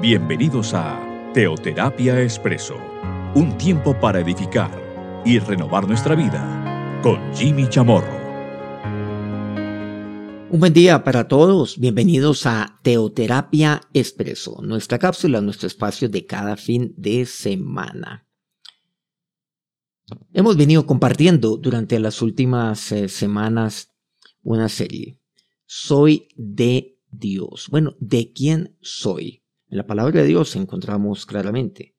Bienvenidos a Teoterapia Expreso, un tiempo para edificar y renovar nuestra vida con Jimmy Chamorro. Un buen día para todos, bienvenidos a Teoterapia Expreso, nuestra cápsula, nuestro espacio de cada fin de semana. Hemos venido compartiendo durante las últimas eh, semanas una serie. Soy de Dios. Bueno, ¿de quién soy? En la palabra de Dios encontramos claramente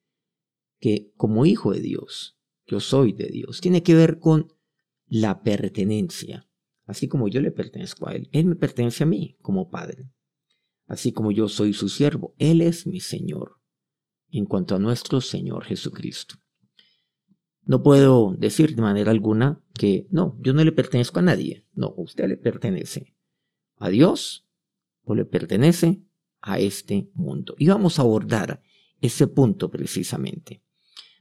que como hijo de Dios, yo soy de Dios, tiene que ver con la pertenencia. Así como yo le pertenezco a Él, Él me pertenece a mí como Padre. Así como yo soy su siervo, Él es mi Señor, en cuanto a nuestro Señor Jesucristo. No puedo decir de manera alguna que no, yo no le pertenezco a nadie. No, usted le pertenece a Dios o le pertenece a este mundo. Y vamos a abordar ese punto precisamente.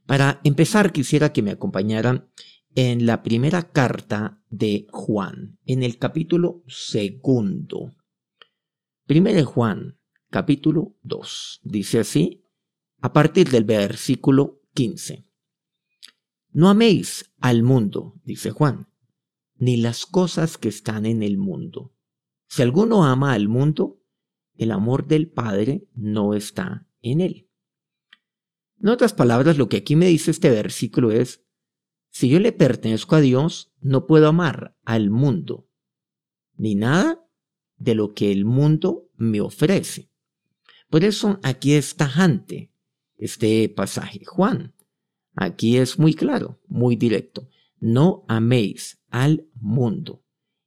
Para empezar, quisiera que me acompañaran en la primera carta de Juan, en el capítulo segundo. Primero Juan, capítulo 2. Dice así, a partir del versículo 15. No améis al mundo, dice Juan, ni las cosas que están en el mundo. Si alguno ama al mundo, el amor del Padre no está en él. En otras palabras, lo que aquí me dice este versículo es, si yo le pertenezco a Dios, no puedo amar al mundo, ni nada de lo que el mundo me ofrece. Por eso aquí es tajante este pasaje. Juan, aquí es muy claro, muy directo. No améis al mundo.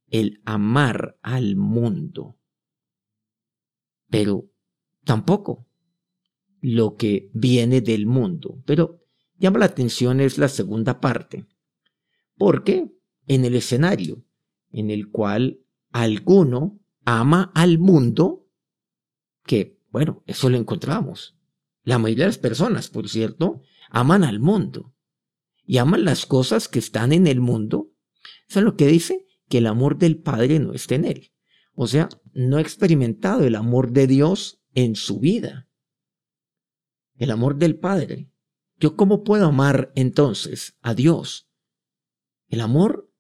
El amar al mundo pero tampoco lo que viene del mundo. Pero llama la atención es la segunda parte, porque en el escenario en el cual alguno ama al mundo, que, bueno, eso lo encontramos. La mayoría de las personas, por cierto, aman al mundo y aman las cosas que están en el mundo. Eso es lo que dice que el amor del Padre no está en él. O sea, no ha experimentado el amor de Dios en su vida. El amor del Padre. ¿Yo cómo puedo amar entonces a Dios? El amor,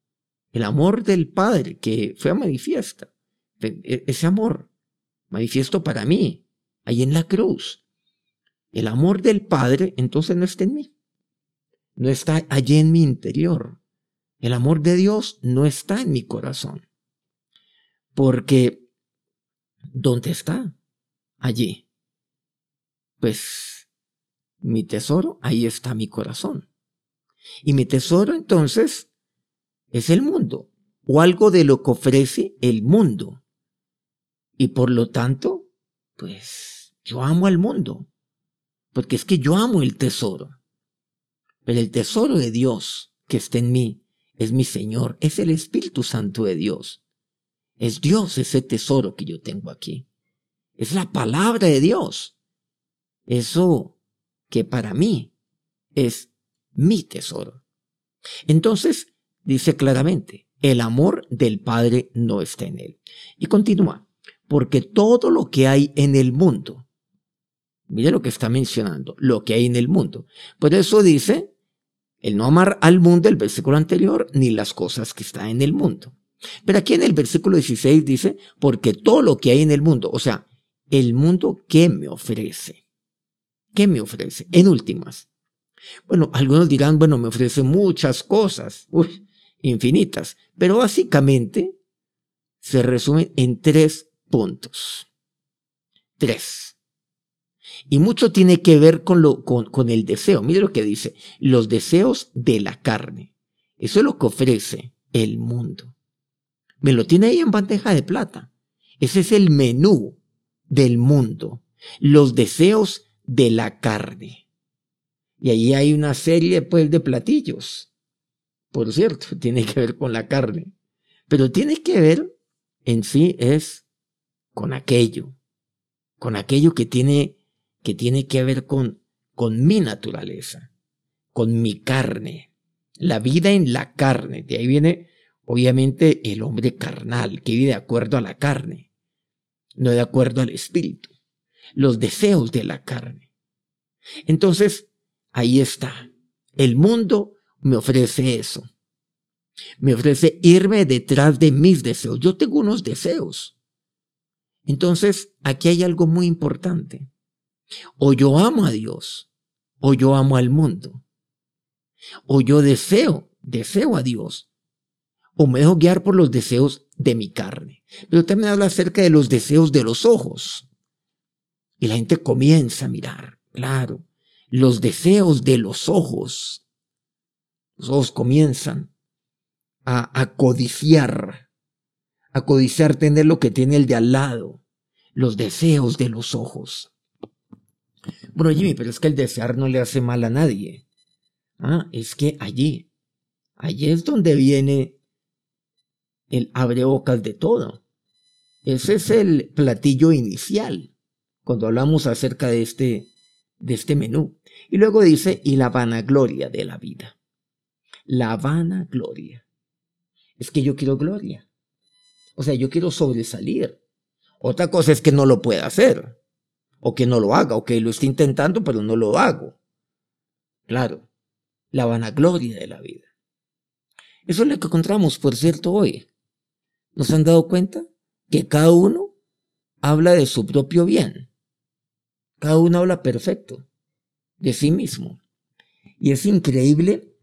el amor del Padre que fue manifiesta. E, ese amor manifiesto para mí, ahí en la cruz. El amor del Padre entonces no está en mí. No está allí en mi interior. El amor de Dios no está en mi corazón. Porque, ¿dónde está? Allí. Pues, mi tesoro, ahí está mi corazón. Y mi tesoro entonces es el mundo, o algo de lo que ofrece el mundo. Y por lo tanto, pues yo amo al mundo, porque es que yo amo el tesoro. Pero el tesoro de Dios que está en mí es mi Señor, es el Espíritu Santo de Dios. Es Dios ese tesoro que yo tengo aquí. Es la palabra de Dios. Eso que para mí es mi tesoro. Entonces, dice claramente, el amor del Padre no está en él. Y continúa, porque todo lo que hay en el mundo, mire lo que está mencionando, lo que hay en el mundo. Por eso dice, el no amar al mundo, el versículo anterior, ni las cosas que están en el mundo. Pero aquí en el versículo 16 dice, porque todo lo que hay en el mundo, o sea, el mundo, ¿qué me ofrece? ¿Qué me ofrece? En últimas. Bueno, algunos dirán, bueno, me ofrece muchas cosas, uy, infinitas, pero básicamente se resume en tres puntos. Tres. Y mucho tiene que ver con, lo, con, con el deseo. Mire lo que dice, los deseos de la carne. Eso es lo que ofrece el mundo. Me lo tiene ahí en bandeja de plata. Ese es el menú del mundo. Los deseos de la carne. Y ahí hay una serie pues de platillos. Por cierto, tiene que ver con la carne. Pero tiene que ver en sí es con aquello. Con aquello que tiene que tiene que ver con con mi naturaleza, con mi carne, la vida en la carne. De ahí viene Obviamente el hombre carnal, que vive de acuerdo a la carne, no de acuerdo al espíritu. los deseos de la carne. Entonces, ahí está. El mundo me ofrece eso. Me ofrece irme detrás de mis deseos. Yo tengo unos deseos. Entonces, aquí hay algo muy importante. O yo amo a Dios, o yo amo al mundo. O yo deseo, deseo a Dios, o me dejo guiar por los deseos de mi carne. Pero también habla acerca de los deseos de los ojos. Y la gente comienza a mirar, claro, los deseos de los ojos. Los ojos comienzan a, codiciar, a codiciar tener lo que tiene el de al lado, los deseos de los ojos. Bueno, Jimmy, pero es que el desear no le hace mal a nadie. Ah, es que allí, allí es donde viene el abre bocas de todo. Ese es el platillo inicial cuando hablamos acerca de este, de este menú. Y luego dice, y la vanagloria de la vida. La vanagloria. Es que yo quiero gloria. O sea, yo quiero sobresalir. Otra cosa es que no lo pueda hacer. O que no lo haga. O que lo esté intentando, pero no lo hago. Claro. La vanagloria de la vida. Eso es lo que encontramos, por cierto, hoy. ¿Nos han dado cuenta? Que cada uno habla de su propio bien. Cada uno habla perfecto de sí mismo. Y es increíble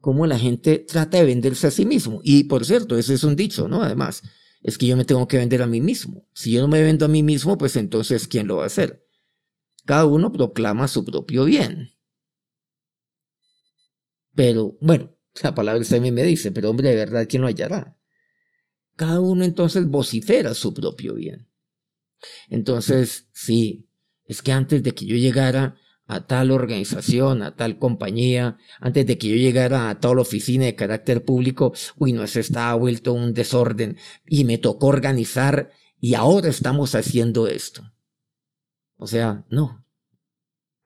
cómo la gente trata de venderse a sí mismo. Y por cierto, ese es un dicho, ¿no? Además, es que yo me tengo que vender a mí mismo. Si yo no me vendo a mí mismo, pues entonces, ¿quién lo va a hacer? Cada uno proclama su propio bien. Pero, bueno, la palabra también me dice, pero hombre, de verdad, ¿quién lo hallará? Cada uno entonces vocifera su propio bien. Entonces, sí, es que antes de que yo llegara a tal organización, a tal compañía, antes de que yo llegara a tal oficina de carácter público, uy, no, se estaba vuelto un desorden y me tocó organizar y ahora estamos haciendo esto. O sea, no.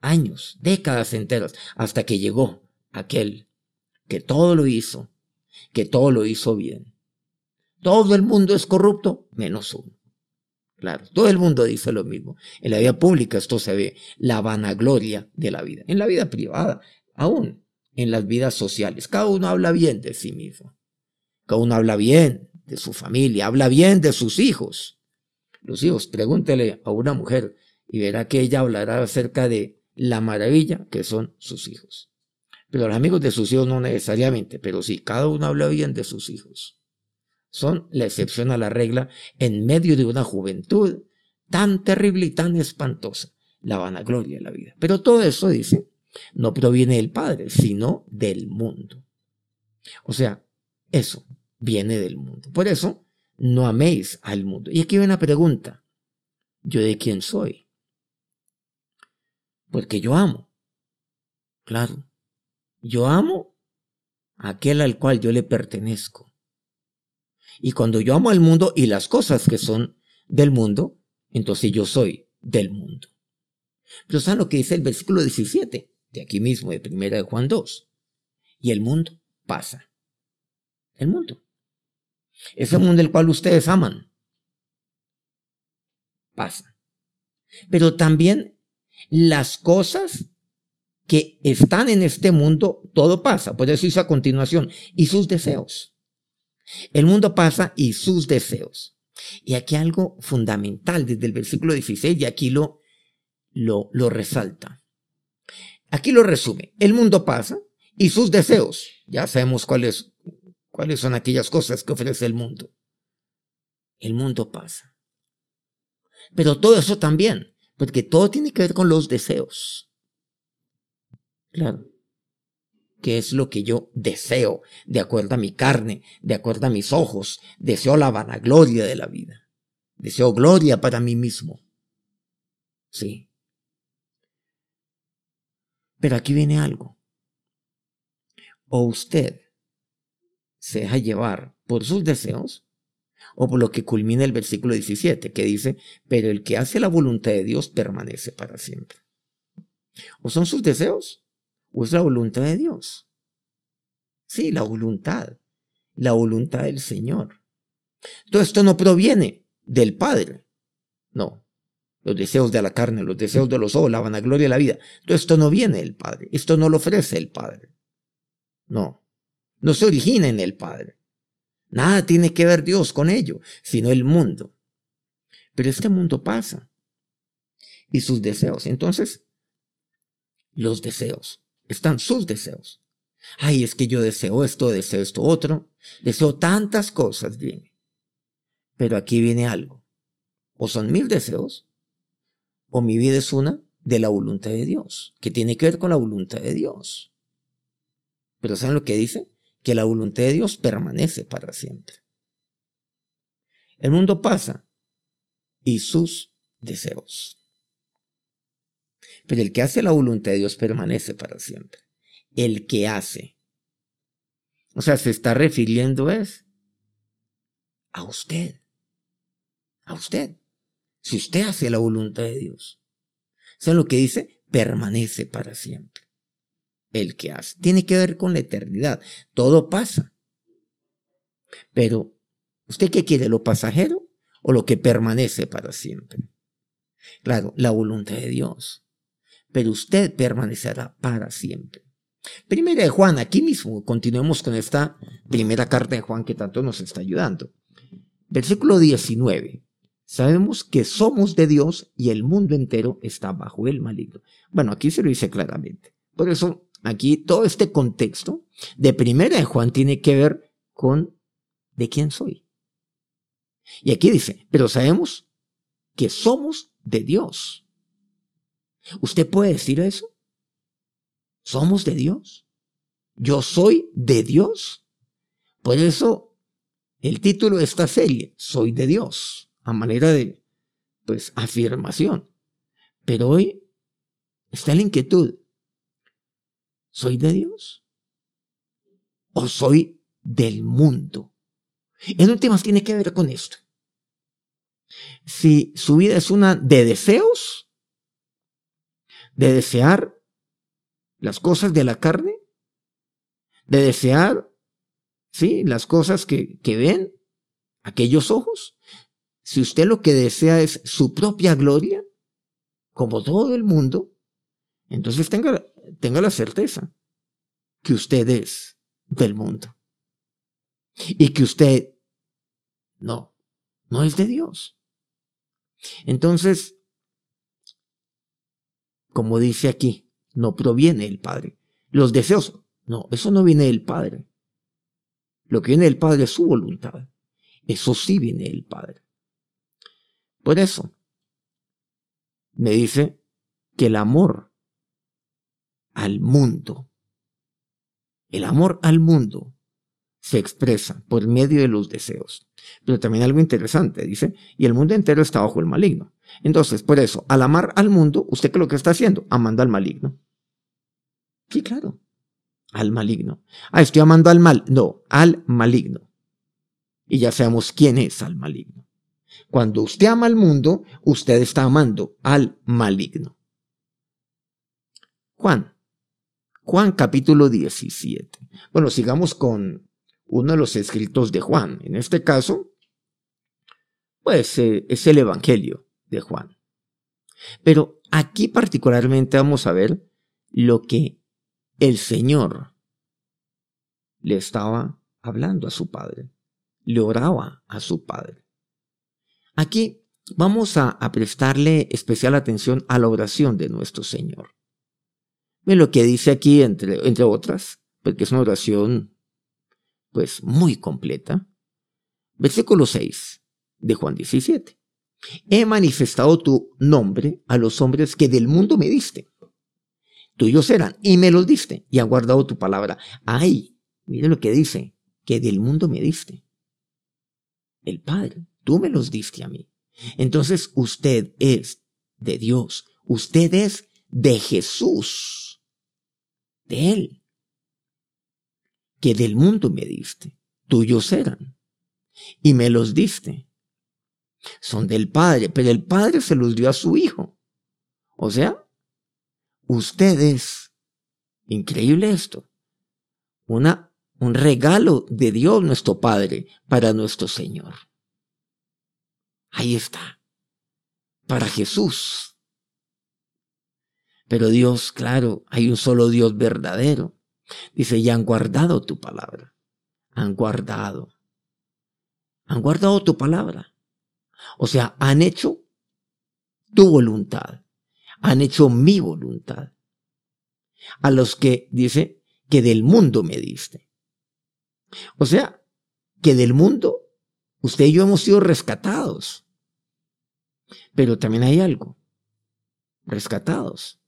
Años, décadas enteras, hasta que llegó aquel que todo lo hizo, que todo lo hizo bien. Todo el mundo es corrupto, menos uno. Claro, todo el mundo dice lo mismo. En la vida pública esto se ve, la vanagloria de la vida. En la vida privada, aún en las vidas sociales, cada uno habla bien de sí mismo. Cada uno habla bien de su familia, habla bien de sus hijos. Los hijos, pregúntele a una mujer y verá que ella hablará acerca de la maravilla que son sus hijos. Pero los amigos de sus hijos no necesariamente, pero sí, cada uno habla bien de sus hijos son la excepción a la regla en medio de una juventud tan terrible y tan espantosa, la vanagloria de la vida. Pero todo eso, dice, no proviene del Padre, sino del mundo. O sea, eso viene del mundo. Por eso, no améis al mundo. Y aquí hay una pregunta. ¿Yo de quién soy? Porque yo amo. Claro. Yo amo a aquel al cual yo le pertenezco. Y cuando yo amo al mundo y las cosas que son del mundo, entonces yo soy del mundo. Pero ¿saben lo que dice el versículo 17 de aquí mismo, de primera de Juan 2? Y el mundo pasa. El mundo. Ese mundo del cual ustedes aman. Pasa. Pero también las cosas que están en este mundo, todo pasa. Por eso hizo a continuación. Y sus deseos. El mundo pasa y sus deseos. Y aquí algo fundamental desde el versículo 16 y aquí lo, lo, lo resalta. Aquí lo resume. El mundo pasa y sus deseos. Ya sabemos cuáles, cuáles son aquellas cosas que ofrece el mundo. El mundo pasa. Pero todo eso también, porque todo tiene que ver con los deseos. Claro que es lo que yo deseo, de acuerdo a mi carne, de acuerdo a mis ojos. Deseo la vanagloria de la vida. Deseo gloria para mí mismo. Sí. Pero aquí viene algo. O usted se deja llevar por sus deseos, o por lo que culmina el versículo 17, que dice, pero el que hace la voluntad de Dios permanece para siempre. O son sus deseos, o es la voluntad de Dios. Sí, la voluntad, la voluntad del Señor. Todo esto no proviene del Padre, no, los deseos de la carne, los deseos de los ojos, la vanagloria de la vida. Todo esto no viene del Padre, esto no lo ofrece el Padre. No, no se origina en el Padre. Nada tiene que ver Dios con ello, sino el mundo. Pero este mundo pasa. Y sus deseos. Entonces, los deseos. Están sus deseos. Ay, es que yo deseo esto, deseo esto otro. Deseo tantas cosas, bien. Pero aquí viene algo. O son mil deseos, o mi vida es una de la voluntad de Dios, que tiene que ver con la voluntad de Dios. Pero ¿saben lo que dice? Que la voluntad de Dios permanece para siempre. El mundo pasa y sus deseos. Pero el que hace la voluntad de Dios permanece para siempre. El que hace. O sea, se está refiriendo es a usted. A usted. Si usted hace la voluntad de Dios. ¿Saben lo que dice? Permanece para siempre. El que hace. Tiene que ver con la eternidad. Todo pasa. Pero, ¿usted qué quiere? ¿Lo pasajero o lo que permanece para siempre? Claro, la voluntad de Dios pero usted permanecerá para siempre. Primera de Juan, aquí mismo, continuemos con esta primera carta de Juan que tanto nos está ayudando. Versículo 19. Sabemos que somos de Dios y el mundo entero está bajo el maligno. Bueno, aquí se lo dice claramente. Por eso, aquí todo este contexto de primera de Juan tiene que ver con de quién soy. Y aquí dice, pero sabemos que somos de Dios ¿Usted puede decir eso? ¿Somos de Dios? ¿Yo soy de Dios? Por eso el título de esta serie, Soy de Dios, a manera de, pues, afirmación. Pero hoy está la inquietud. ¿Soy de Dios? ¿O soy del mundo? En últimas tiene que ver con esto. Si su vida es una de deseos, de desear las cosas de la carne, de desear, sí, las cosas que, que ven aquellos ojos. Si usted lo que desea es su propia gloria, como todo el mundo, entonces tenga, tenga la certeza que usted es del mundo. Y que usted no, no es de Dios. Entonces, como dice aquí, no proviene del Padre. Los deseos, no, eso no viene del Padre. Lo que viene del Padre es su voluntad. Eso sí viene del Padre. Por eso, me dice que el amor al mundo, el amor al mundo se expresa por medio de los deseos. Pero también algo interesante, dice, y el mundo entero está bajo el maligno. Entonces, por eso, al amar al mundo, ¿usted es lo que está haciendo? Amando al maligno. Sí, claro. Al maligno. Ah, estoy amando al mal. No, al maligno. Y ya sabemos quién es al maligno. Cuando usted ama al mundo, usted está amando al maligno. Juan. Juan capítulo 17. Bueno, sigamos con uno de los escritos de Juan. En este caso, pues eh, es el Evangelio de Juan. Pero aquí particularmente vamos a ver lo que el Señor le estaba hablando a su Padre, le oraba a su Padre. Aquí vamos a, prestarle especial atención a la oración de nuestro Señor. Ve lo que dice aquí, entre, entre otras, porque es una oración pues muy completa. Versículo 6 de Juan 17. He manifestado tu nombre a los hombres que del mundo me diste. Tuyos eran y me los diste y han guardado tu palabra. Ay, mire lo que dice, que del mundo me diste. El Padre, tú me los diste a mí. Entonces usted es de Dios, usted es de Jesús, de Él, que del mundo me diste. Tuyos eran y me los diste son del Padre, pero el Padre se los dio a su Hijo. O sea, ustedes, increíble esto, una, un regalo de Dios nuestro Padre para nuestro Señor. Ahí está. para Jesús. Pero Dios, claro, hay un solo Dios verdadero. Dice, y han guardado tu palabra. Han guardado. Han guardado tu palabra. O sea, han hecho tu voluntad. Han hecho mi voluntad. A los que dice que del mundo me diste. O sea, que del mundo usted y yo hemos sido rescatados. Pero también hay algo. Rescatados.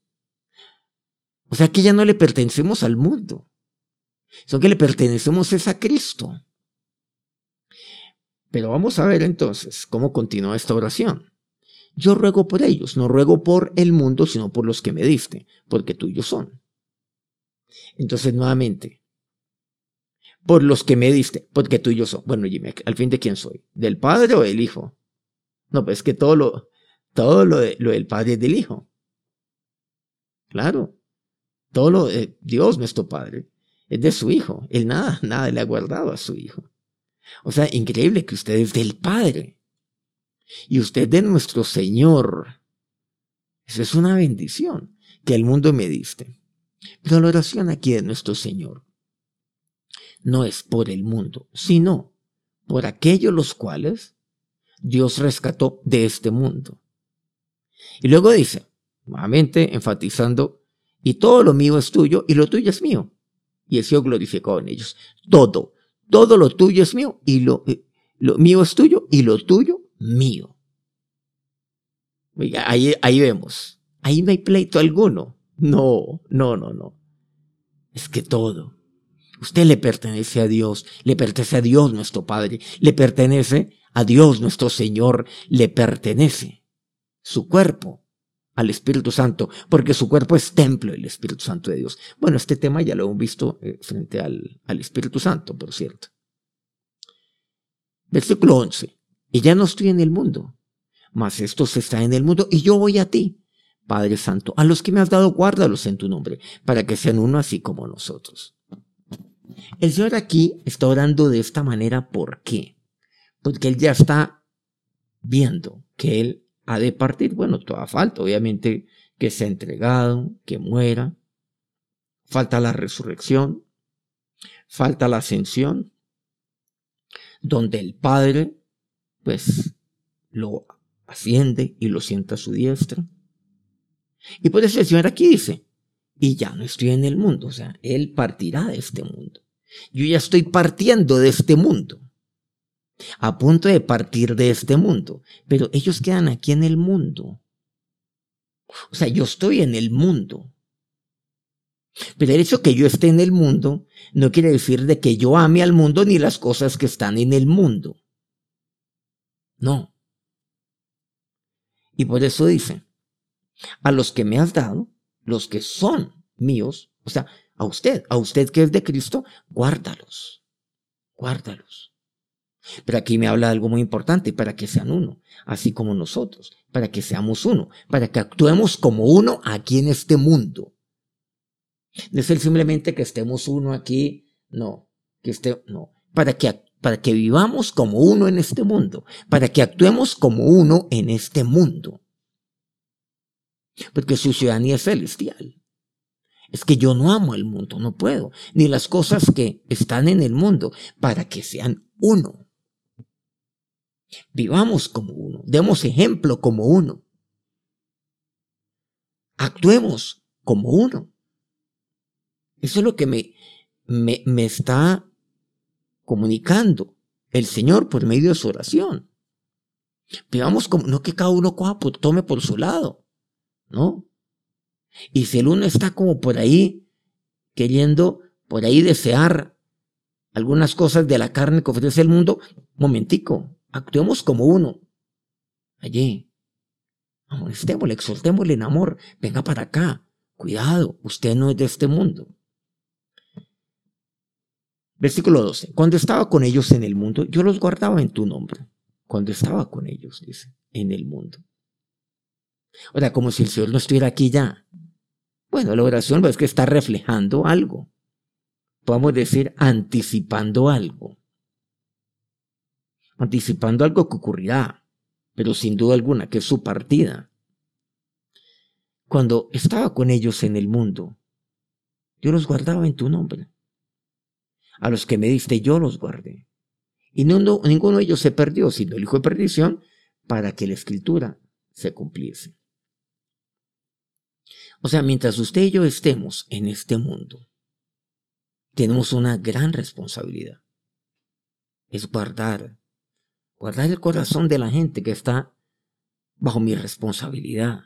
O sea que ya no le pertenecemos al mundo. Sino que le pertenecemos es a Cristo. Pero vamos a ver entonces cómo continúa esta oración. Yo ruego por ellos, no ruego por el mundo, sino por los que me diste, porque tuyos son. Entonces, nuevamente, por los que me diste, porque tuyos son. Bueno, Jimmy, al fin de quién soy, del Padre o del Hijo. No, pues es que todo lo, todo lo, lo del Padre es del Hijo. Claro. Todo lo de Dios, nuestro Padre, es de su Hijo. Él nada, nada le ha guardado a su Hijo. O sea, increíble que usted es del Padre. Y usted de nuestro Señor. Eso es una bendición que el mundo me diste. Pero la oración aquí de nuestro Señor no es por el mundo, sino por aquellos los cuales Dios rescató de este mundo. Y luego dice, nuevamente enfatizando, y todo lo mío es tuyo y lo tuyo es mío. Y el Señor glorificó en ellos. Todo, todo lo tuyo es mío y lo, eh, lo mío es tuyo y lo tuyo mío. Ahí, ahí vemos. Ahí no hay pleito alguno. No, no, no, no. Es que todo. Usted le pertenece a Dios, le pertenece a Dios nuestro Padre, le pertenece a Dios nuestro Señor, le pertenece su cuerpo al Espíritu Santo, porque su cuerpo es templo del Espíritu Santo de Dios. Bueno, este tema ya lo hemos visto eh, frente al, al Espíritu Santo, por cierto. Versículo 11. Y ya no estoy en el mundo, mas estos está en el mundo y yo voy a ti. Padre Santo, a los que me has dado, guárdalos en tu nombre, para que sean uno así como nosotros. El Señor aquí está orando de esta manera, ¿por qué? Porque Él ya está viendo que Él ha de partir. Bueno, toda falta, obviamente, que sea entregado, que muera. Falta la resurrección, falta la ascensión, donde el Padre, pues, lo asciende y lo sienta a su diestra. Y por eso el Señor aquí dice, y ya no estoy en el mundo, o sea, Él partirá de este mundo. Yo ya estoy partiendo de este mundo, a punto de partir de este mundo, pero ellos quedan aquí en el mundo. O sea, yo estoy en el mundo. Pero el hecho que yo esté en el mundo no quiere decir de que yo ame al mundo ni las cosas que están en el mundo. No. Y por eso dice, a los que me has dado, los que son míos, o sea, a usted, a usted que es de Cristo, guárdalos, guárdalos. Pero aquí me habla de algo muy importante, para que sean uno, así como nosotros, para que seamos uno, para que actuemos como uno aquí en este mundo. No es simplemente que estemos uno aquí, no, que esté, no, para que, para que vivamos como uno en este mundo, para que actuemos como uno en este mundo porque su ciudadanía es celestial. Es que yo no amo el mundo, no puedo, ni las cosas que están en el mundo, para que sean uno. Vivamos como uno, demos ejemplo como uno. Actuemos como uno. Eso es lo que me, me, me está comunicando el Señor por medio de su oración. Vivamos como, no que cada uno tome por su lado. ¿no? Y si el uno está como por ahí, queriendo por ahí desear algunas cosas de la carne que ofrece el mundo, momentico, actuemos como uno. Allí. Amonestémosle, exhortémosle en amor. Venga para acá. Cuidado, usted no es de este mundo. Versículo 12. Cuando estaba con ellos en el mundo, yo los guardaba en tu nombre. Cuando estaba con ellos, dice, en el mundo. O sea, como si el Señor no estuviera aquí ya. Bueno, la oración es que está reflejando algo. Podemos decir anticipando algo. Anticipando algo que ocurrirá. pero sin duda alguna que es su partida. Cuando estaba con ellos en el mundo, yo los guardaba en tu nombre. A los que me diste yo los guardé. Y ninguno de ellos se perdió, sino el hijo de perdición, para que la escritura se cumpliese. O sea, mientras usted y yo estemos en este mundo, tenemos una gran responsabilidad. Es guardar, guardar el corazón de la gente que está bajo mi responsabilidad.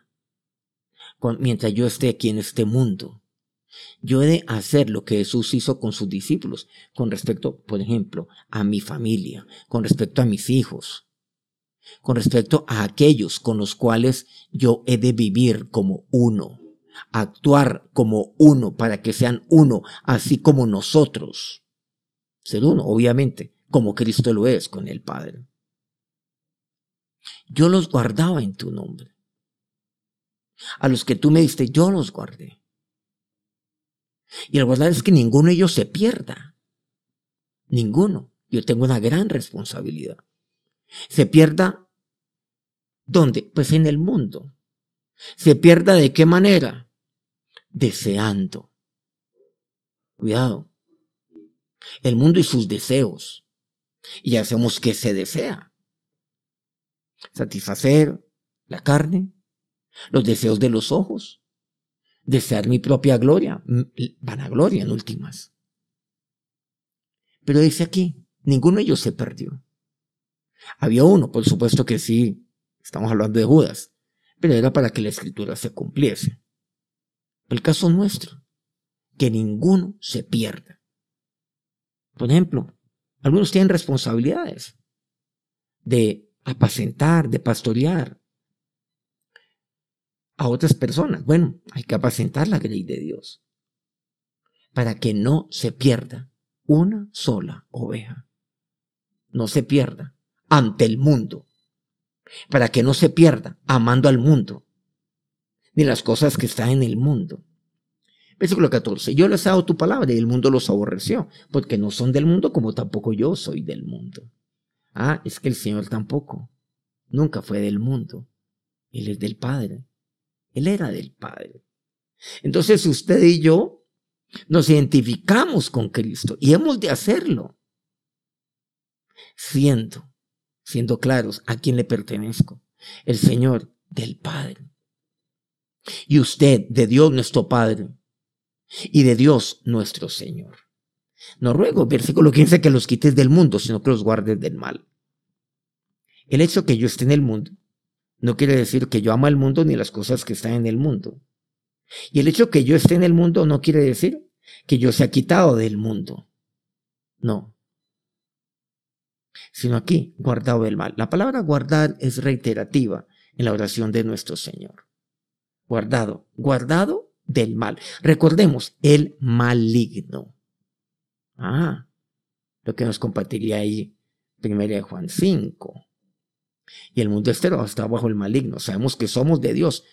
Mientras yo esté aquí en este mundo, yo he de hacer lo que Jesús hizo con sus discípulos, con respecto, por ejemplo, a mi familia, con respecto a mis hijos, con respecto a aquellos con los cuales yo he de vivir como uno actuar como uno para que sean uno, así como nosotros. Ser uno, obviamente, como Cristo lo es con el Padre. Yo los guardaba en tu nombre. A los que tú me diste, yo los guardé. Y la verdad es que ninguno de ellos se pierda. Ninguno. Yo tengo una gran responsabilidad. Se pierda, ¿dónde? Pues en el mundo. ¿Se pierda de qué manera? deseando. Cuidado. El mundo y sus deseos. Y hacemos que se desea. Satisfacer la carne, los deseos de los ojos, desear mi propia gloria, vanagloria en últimas. Pero dice aquí, ninguno de ellos se perdió. Había uno, por supuesto que sí, estamos hablando de Judas, pero era para que la escritura se cumpliese. El caso nuestro, que ninguno se pierda. Por ejemplo, algunos tienen responsabilidades de apacentar, de pastorear a otras personas. Bueno, hay que apacentar la ley de Dios para que no se pierda una sola oveja. No se pierda ante el mundo. Para que no se pierda amando al mundo ni las cosas que están en el mundo. Versículo 14. Yo les he dado tu palabra y el mundo los aborreció, porque no son del mundo como tampoco yo soy del mundo. Ah, es que el Señor tampoco. Nunca fue del mundo. Él es del Padre. Él era del Padre. Entonces usted y yo nos identificamos con Cristo y hemos de hacerlo. Siendo, siendo claros a quién le pertenezco. El Señor del Padre y usted de Dios nuestro Padre y de Dios nuestro Señor. No ruego, versículo 15, que los quites del mundo, sino que los guardes del mal. El hecho que yo esté en el mundo no quiere decir que yo amo el mundo ni las cosas que están en el mundo. Y el hecho que yo esté en el mundo no quiere decir que yo sea quitado del mundo. No. Sino aquí, guardado del mal. La palabra guardar es reiterativa en la oración de nuestro Señor guardado, guardado del mal. Recordemos, el maligno. Ah, lo que nos compartiría ahí, primera de Juan 5. Y el mundo estero está bajo el maligno. Sabemos que somos de Dios,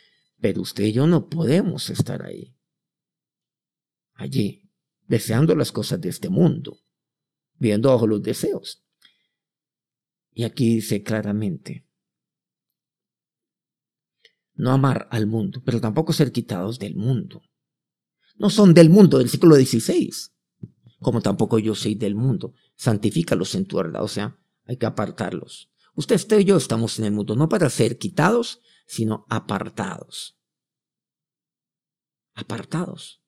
pero usted y yo no podemos estar ahí. Allí, deseando las cosas de este mundo, viendo bajo los deseos. Y aquí dice claramente, no amar al mundo, pero tampoco ser quitados del mundo. No son del mundo del siglo XVI, como tampoco yo soy del mundo. Santifícalos en tu verdad, o sea, hay que apartarlos. Usted, usted y yo estamos en el mundo, no para ser quitados, sino apartados. Apartados.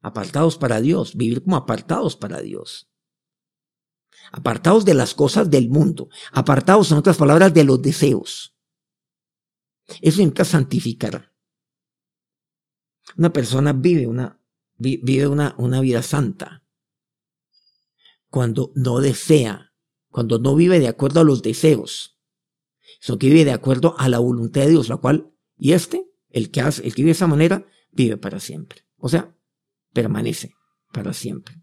Apartados para Dios, vivir como apartados para Dios. Apartados de las cosas del mundo, apartados, en otras palabras, de los deseos. Eso implica santificar. Una persona vive una, vive una, una vida santa cuando no desea, cuando no vive de acuerdo a los deseos, sino que vive de acuerdo a la voluntad de Dios, la cual, y este, el que hace, el que vive de esa manera, vive para siempre. O sea, permanece para siempre.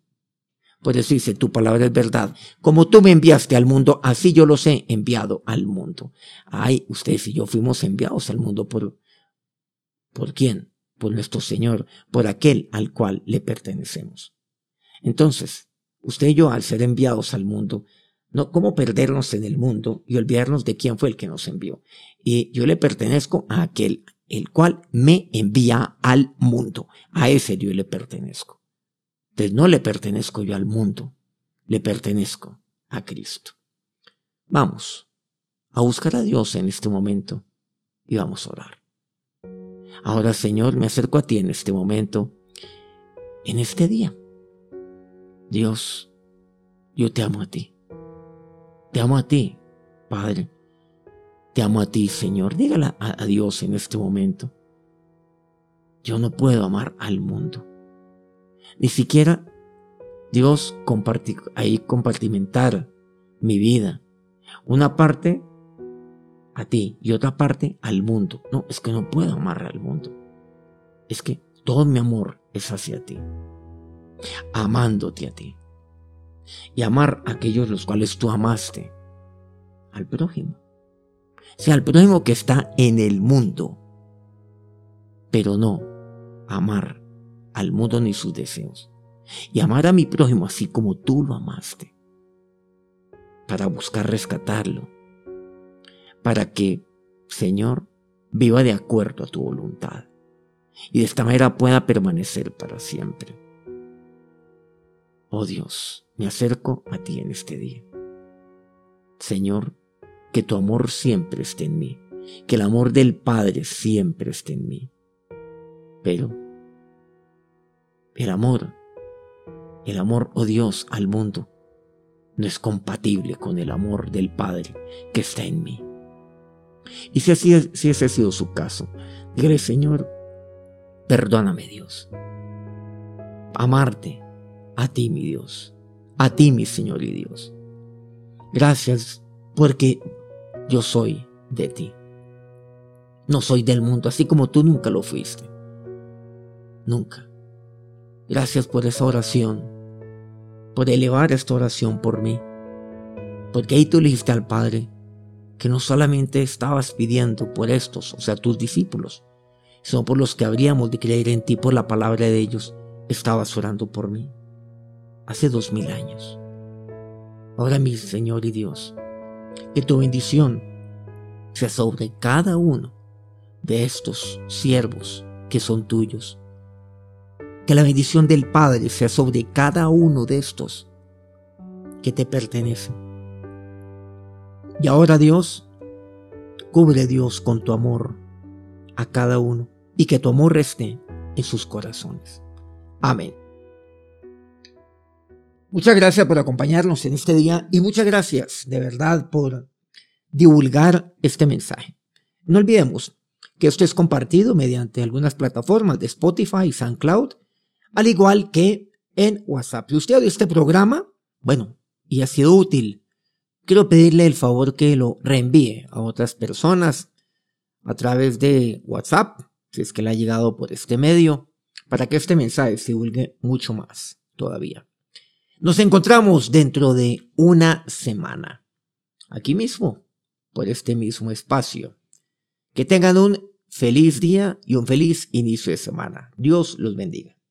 Por eso dice, tu palabra es verdad. Como tú me enviaste al mundo, así yo los he enviado al mundo. Ay, ustedes y yo fuimos enviados al mundo por, ¿por quién? Nuestro Señor, por aquel al cual le pertenecemos. Entonces, usted y yo, al ser enviados al mundo, No, ¿cómo perdernos en el mundo y olvidarnos de quién fue el que nos envió? Y yo le pertenezco a aquel, el cual me envía al mundo. A ese yo le pertenezco. Entonces no le pertenezco yo al mundo, le pertenezco a Cristo. Vamos a buscar a Dios en este momento y vamos a orar. Ahora, Señor, me acerco a ti en este momento, en este día. Dios, yo te amo a ti. Te amo a ti, Padre. Te amo a ti, Señor. Dígala a, Dios en este momento. Yo no puedo amar al mundo. Ni siquiera Dios ahí compartimentar mi vida. Una parte a ti y otra parte al mundo. No, es que no puedo amar al mundo. Es que todo mi amor es hacia ti. Amándote a ti y amar a aquellos los cuales tú amaste, al prójimo. sea, al prójimo que está en el mundo, pero no amar al mundo ni sus deseos. Y amar a mi prójimo así como tú lo amaste, para buscar rescatarlo, para que, Señor, viva de acuerdo a tu voluntad y de esta manera pueda permanecer para siempre. Oh Dios, me acerco a ti en este día. Señor, que tu amor siempre esté en mí, que el amor del Padre siempre esté en mí. Pero el amor, el amor, oh Dios, al mundo, no es compatible con el amor del Padre que está en mí. Y si así si ese ha sido su caso, dígale, Señor, perdóname Dios. Amarte a ti, mi Dios, a ti, mi Señor y Dios. Gracias porque yo soy de ti. No soy del mundo, así como tú nunca lo fuiste. Nunca. Gracias por esa oración, por elevar esta oración por mí. Porque ahí tú le dijiste al Padre que no solamente estabas pidiendo por estos, o sea, tus discípulos, sino por los que habríamos de creer en ti por la palabra de ellos, estabas orando por mí hace dos mil años. Ahora mi Señor y Dios, que tu bendición sea sobre cada uno de estos siervos que son tuyos. Que la bendición del Padre sea sobre cada uno de estos que te pertenecen. Y ahora Dios, cubre Dios con tu amor a cada uno y que tu amor esté en sus corazones. Amén. Muchas gracias por acompañarnos en este día y muchas gracias de verdad por divulgar este mensaje. No olvidemos que esto es compartido mediante algunas plataformas de Spotify y SoundCloud, al igual que en WhatsApp. Si usted oye este programa, bueno, y ha sido útil, quiero pedirle el favor que lo reenvíe a otras personas a través de WhatsApp, si es que le ha llegado por este medio, para que este mensaje se divulgue mucho más todavía. Nos encontramos dentro de una semana, aquí mismo, por este mismo espacio. Que tengan un feliz día y un feliz inicio de semana. Dios los bendiga.